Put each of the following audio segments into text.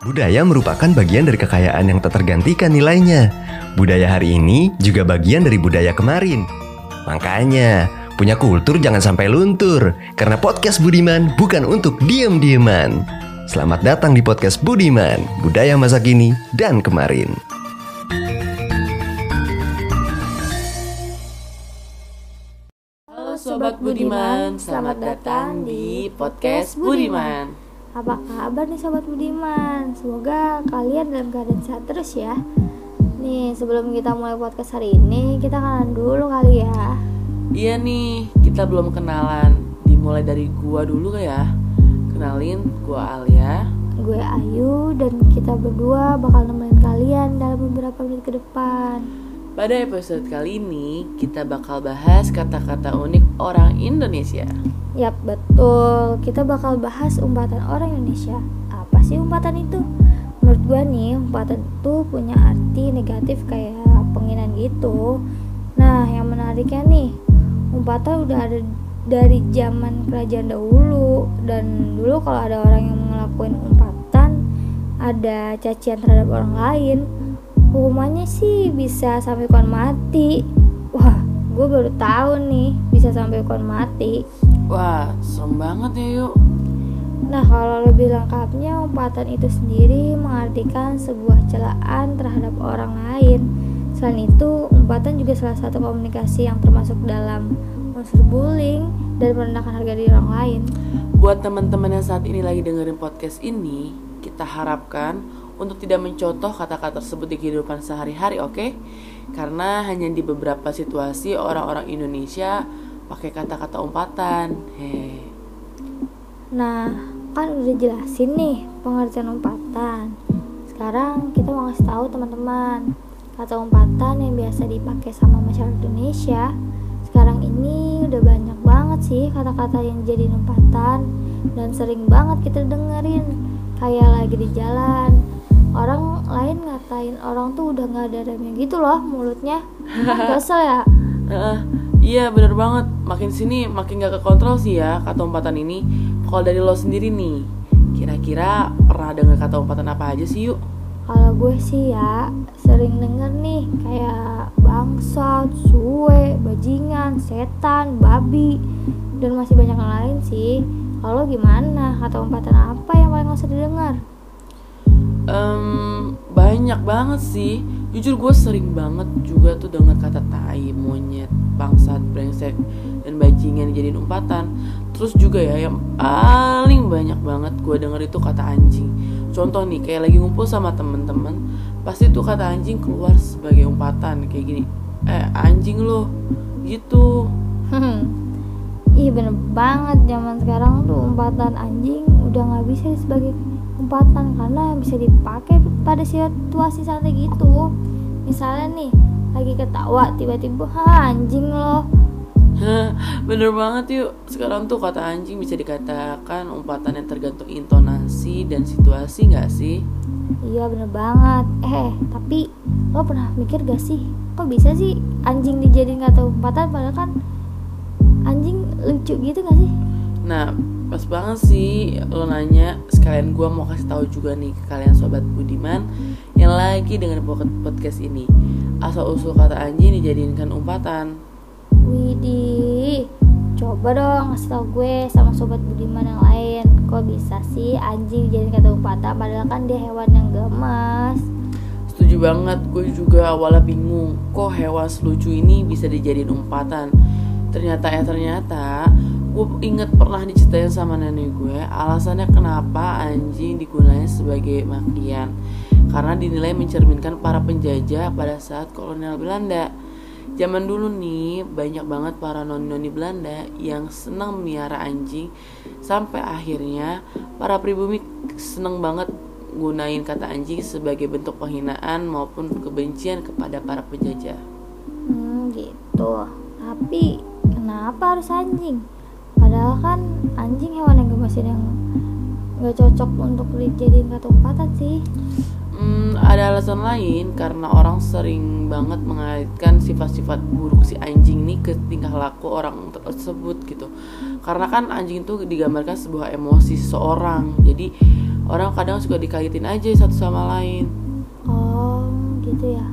Budaya merupakan bagian dari kekayaan yang tak tergantikan nilainya. Budaya hari ini juga bagian dari budaya kemarin. Makanya, punya kultur jangan sampai luntur. Karena podcast Budiman bukan untuk diem-dieman. Selamat datang di podcast Budiman, budaya masa kini dan kemarin. Halo Sobat Budiman, selamat datang di podcast Budiman. Apa kabar nih Sobat Budiman? Semoga kalian dalam keadaan sehat terus ya. Nih sebelum kita mulai podcast hari ini Kita kenalan dulu kali ya. Iya nih, kita belum kenalan. Dimulai dari gua dulu ya? Kenalin, gua Alia. Gue Ayu dan kita berdua bakal nemenin kalian dalam beberapa menit ke depan Pada episode kali ini, kita bakal bahas kata-kata unik orang Indonesia. Yap betul, kita bakal bahas umpatan orang Indonesia. Apa sih umpatan itu? Menurut gue nih, umpatan itu punya arti negatif kayak penghinaan gitu. Nah yang menariknya nih, umpatan udah ada dari zaman kerajaan dahulu. Dan dulu kalau ada orang yang ngelakuin umpatan Ada cacian terhadap orang lain Hukumannya sih bisa sampai hukuman mati Wah, gue baru tahu nih bisa sampai hukuman mati Wah, serem banget ya yuk Nah, kalau lebih lengkapnya, umpatan itu sendiri mengartikan sebuah celaan terhadap orang lain. Selain itu, umpatan juga salah satu komunikasi yang termasuk dalam unsur bullying dan merendahkan harga diri orang lain. Buat teman-teman yang saat ini lagi dengerin podcast ini Kita harapkan untuk tidak mencontoh kata-kata tersebut di kehidupan sehari-hari, oke? Karena hanya di beberapa situasi orang-orang Indonesia pakai kata-kata umpatan. Hei. Nah, kan udah jelasin nih pengertian umpatan. Sekarang kita mau ngasih tahu teman-teman kata umpatan yang biasa dipakai sama masyarakat Indonesia. Sekarang ini udah banyak banget sih kata-kata yang jadi umpatan dan sering banget kita dengerin kayak lagi di jalan. Orang lain ngatain orang tuh udah nggak ada remnya gitu loh mulutnya. Kan Kesel ya? Heeh, iya bener banget. Makin sini makin gak kekontrol sih ya kata umpatan ini. Kalau dari lo sendiri nih, kira-kira pernah dengar kata umpatan apa aja sih yuk? Kalau gue sih ya sering denger nih kayak bangsat, suwe, bajingan, setan, babi dan masih banyak yang lain sih. Kalau gimana? Kata umpatan apa yang paling gak usah didengar? Em, banyak banget sih. Jujur gue sering banget juga tuh dengar kata tai, monyet, bangsat, brengsek, dan bajingan dijadiin umpatan. Terus juga ya yang paling banyak banget gue denger itu kata anjing. Contoh nih kayak lagi ngumpul sama temen-temen, pasti tuh kata anjing keluar sebagai umpatan kayak gini. Eh anjing lo, gitu. Ih bener banget zaman sekarang tuh umpatan anjing udah nggak bisa sebagai umpatan karena bisa dipakai pada situasi santai gitu. Misalnya nih lagi ketawa tiba-tiba "Ha, anjing loh. Bener banget yuk Sekarang tuh kata anjing bisa dikatakan umpatan yang tergantung intonasi dan situasi gak sih? Iya bener banget. Eh tapi lo pernah mikir gak sih kok bisa sih anjing dijadiin kata umpatan padahal kan anjing lucu gitu gak sih? Nah pas banget sih lo nanya Sekalian gue mau kasih tahu juga nih ke kalian sobat Budiman Yang lagi dengan podcast ini. Asal usul kata anjing dijadikan umpatan. Widih, coba dong kasih tau gue sama sobat budiman yang lain. Kok bisa sih anjing dijadiin kata umpatan padahal kan dia hewan yang gemas Setuju banget, gue juga awalnya bingung. Kok hewan selucu ini bisa dijadiin umpatan? Ternyata ya ternyata Gue inget pernah diceritain sama nenek gue Alasannya kenapa anjing digunakan sebagai makian Karena dinilai mencerminkan para penjajah pada saat kolonial Belanda Zaman dulu nih banyak banget para noni-noni Belanda yang senang miara anjing Sampai akhirnya para pribumi seneng banget gunain kata anjing sebagai bentuk penghinaan maupun kebencian kepada para penjajah. Hmm gitu Tapi kenapa harus anjing? Padahal kan anjing hewan yang gemasin yang gak cocok untuk dijadiin kata umpatan sih Hmm, ada alasan lain karena orang sering banget mengaitkan sifat-sifat buruk si anjing nih ke tingkah laku orang tersebut gitu. Karena kan anjing itu digambarkan sebuah emosi seseorang. Jadi orang kadang suka dikaitin aja satu sama lain Oh gitu ya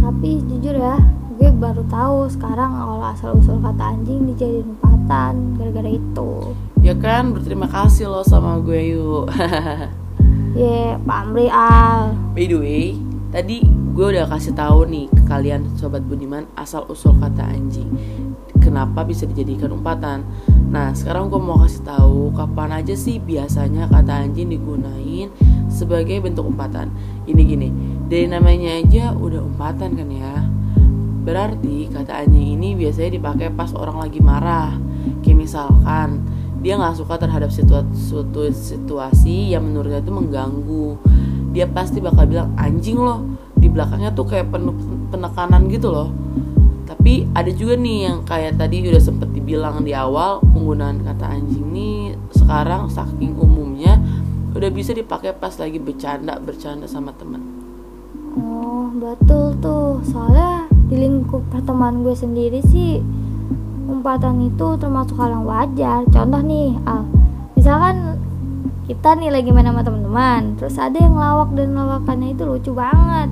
Tapi jujur ya Gue baru tahu sekarang kalau asal usul kata anjing dijadiin umpatan gara-gara itu ya kan berterima kasih lo sama gue yuk Ye, pamri al By the way, tadi gue udah kasih tahu nih ke kalian sobat Budiman asal usul kata anjing. Kenapa bisa dijadikan umpatan? Nah, sekarang gue mau kasih tahu kapan aja sih biasanya kata anjing digunain sebagai bentuk umpatan. Ini gini, dari namanya aja udah umpatan kan ya. Berarti kata anjing ini biasanya dipakai pas orang lagi marah. Kayak misalkan dia nggak suka terhadap situa- suatu situasi yang menurutnya itu mengganggu. Dia pasti bakal bilang anjing loh di belakangnya tuh kayak penuh penekanan gitu loh. Tapi ada juga nih yang kayak tadi udah sempet dibilang di awal penggunaan kata anjing nih sekarang saking umumnya udah bisa dipakai pas lagi bercanda bercanda sama temen. Oh betul tuh. Soalnya di lingkup pertemanan gue sendiri sih Umpatan itu termasuk hal yang wajar. Contoh nih Al Misalkan kita nih lagi main sama teman-teman Terus ada yang lawak dan lawakannya itu lucu banget.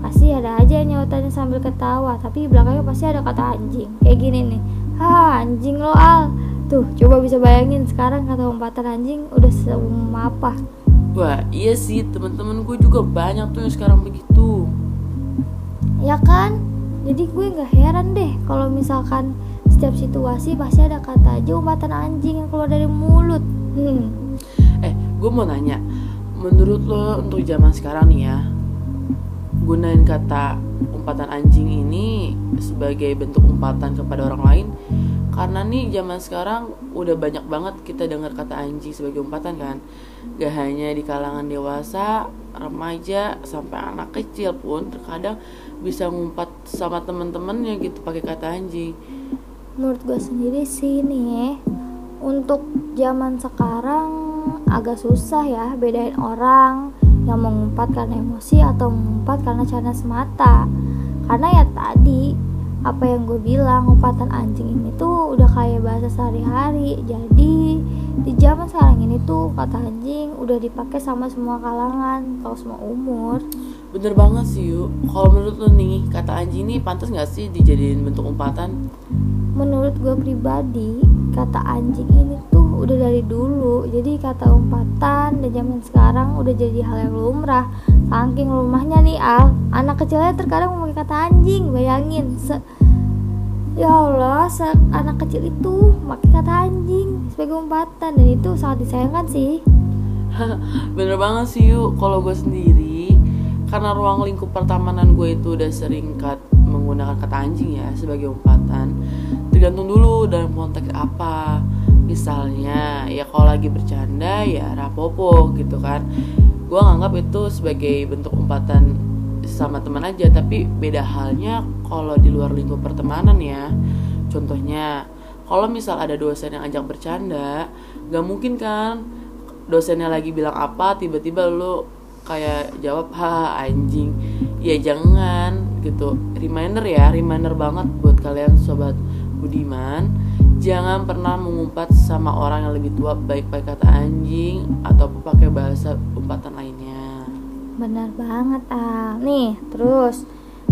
Pasti ada aja yang nyautannya sambil ketawa Tapi belakangnya pasti ada kata anjing. Kayak gini nih Ha anjing lo Al. Tuh coba bisa bayangin sekarang kata umpatan anjing udah seumum apa wah iya sih teman-teman gue juga banyak tuh yang sekarang begitu. Ya kan jadi gue nggak heran deh kalau misalkan setiap situasi pasti ada kata aja umpatan anjing yang keluar dari mulut hmm. Eh, gue mau nanya, menurut lo untuk zaman sekarang nih ya, gunain kata umpatan anjing ini sebagai bentuk umpatan kepada orang lain? Karena nih zaman sekarang udah banyak banget kita dengar kata anjing sebagai umpatan kan. Gak hanya di kalangan dewasa, remaja, sampai anak kecil pun terkadang bisa ngumpat sama temen-temennya gitu pakai kata anjing. menurut gue sendiri sih nih untuk zaman sekarang agak susah ya bedain orang yang mengumpat karena emosi atau mengumpat karena canda semata. Karena ya tadi apa yang gue bilang umpatan anjing ini tuh udah kayak bahasa sehari-hari. Jadi di zaman sekarang ini tuh kata anjing udah dipakai sama semua kalangan atau semua umur Bener banget sih yuk. Kalau menurut lo nih kata anjing ini pantas nggak sih dijadiin bentuk umpatan? menurut gue pribadi kata anjing ini tuh udah dari dulu jadi kata umpatan dan zaman sekarang udah jadi hal yang lumrah saking lumrahnya nih Al anak kecilnya terkadang memakai kata anjing bayangin se ya Allah se anak kecil itu pakai kata anjing sebagai umpatan dan itu sangat disayangkan sih Bener banget sih yuk. Kalau gue sendiri, karena ruang lingkup pertemanan gue itu udah sering kat, menggunakan kata anjing ya sebagai umpatan. Tergantung dulu dalam konteks apa. Misalnya, ya kalau lagi bercanda ya rapopo gitu kan. Gue nganggap itu sebagai bentuk umpatan sama teman aja, tapi beda halnya kalau di luar lingkup pertemanan ya. Contohnya, kalau misal ada dosen yang ajak bercanda, gak mungkin kan dosennya lagi bilang apa tiba-tiba lu kayak jawab ha anjing. Ya jangan gitu. Reminder ya reminder banget buat kalian sobat Budiman. Jangan pernah mengumpat sama orang yang lebih tua baik pakai kata anjing atau pakai bahasa umpatan lainnya. Benar banget Al. Nih terus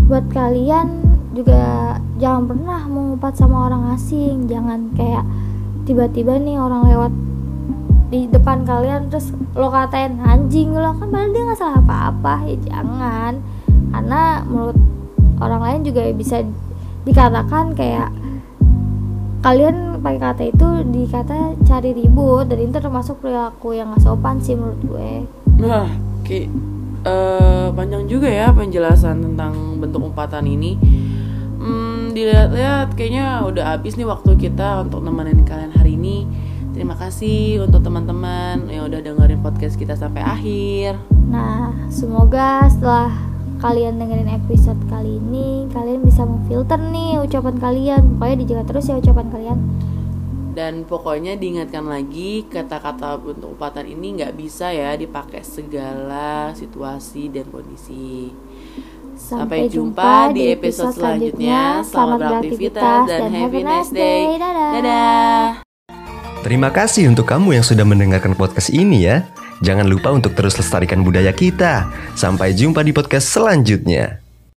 Buat kalian juga Jangan pernah mengumpat sama orang asing. Jangan kayak Tiba-tiba nih orang lewat Di depan kalian Terus lo katain anjing lo Kan padahal dia gak salah apa-apa Ya jangan Karena menurut orang lain juga bisa Dikatakan kayak Kalian pakai kata itu dikata cari ribut Dan itu termasuk perilaku yang gak sopan sih menurut gue Nah, Ki, eh, panjang juga ya penjelasan tentang bentuk umpatan ini. Hmm, dilihat-lihat kayaknya udah habis nih waktu kita untuk nemenin kalian hari ini. Terima kasih untuk teman-teman yang udah dengerin podcast kita sampai akhir. Nah, semoga setelah kalian dengerin episode kali ini, kalian bisa memfilter nih ucapan kalian. Pokoknya dijaga terus ya ucapan kalian. Dan pokoknya diingatkan lagi kata-kata bentuk umpatan ini nggak bisa ya dipakai segala situasi dan kondisi. Sampai jumpa di episode selanjutnya. Selamat beraktivitas dan a nice day. Dadah. Dadah. Terima kasih untuk kamu yang sudah mendengarkan podcast ini ya. Jangan lupa untuk terus lestarikan budaya kita. Sampai jumpa di podcast selanjutnya.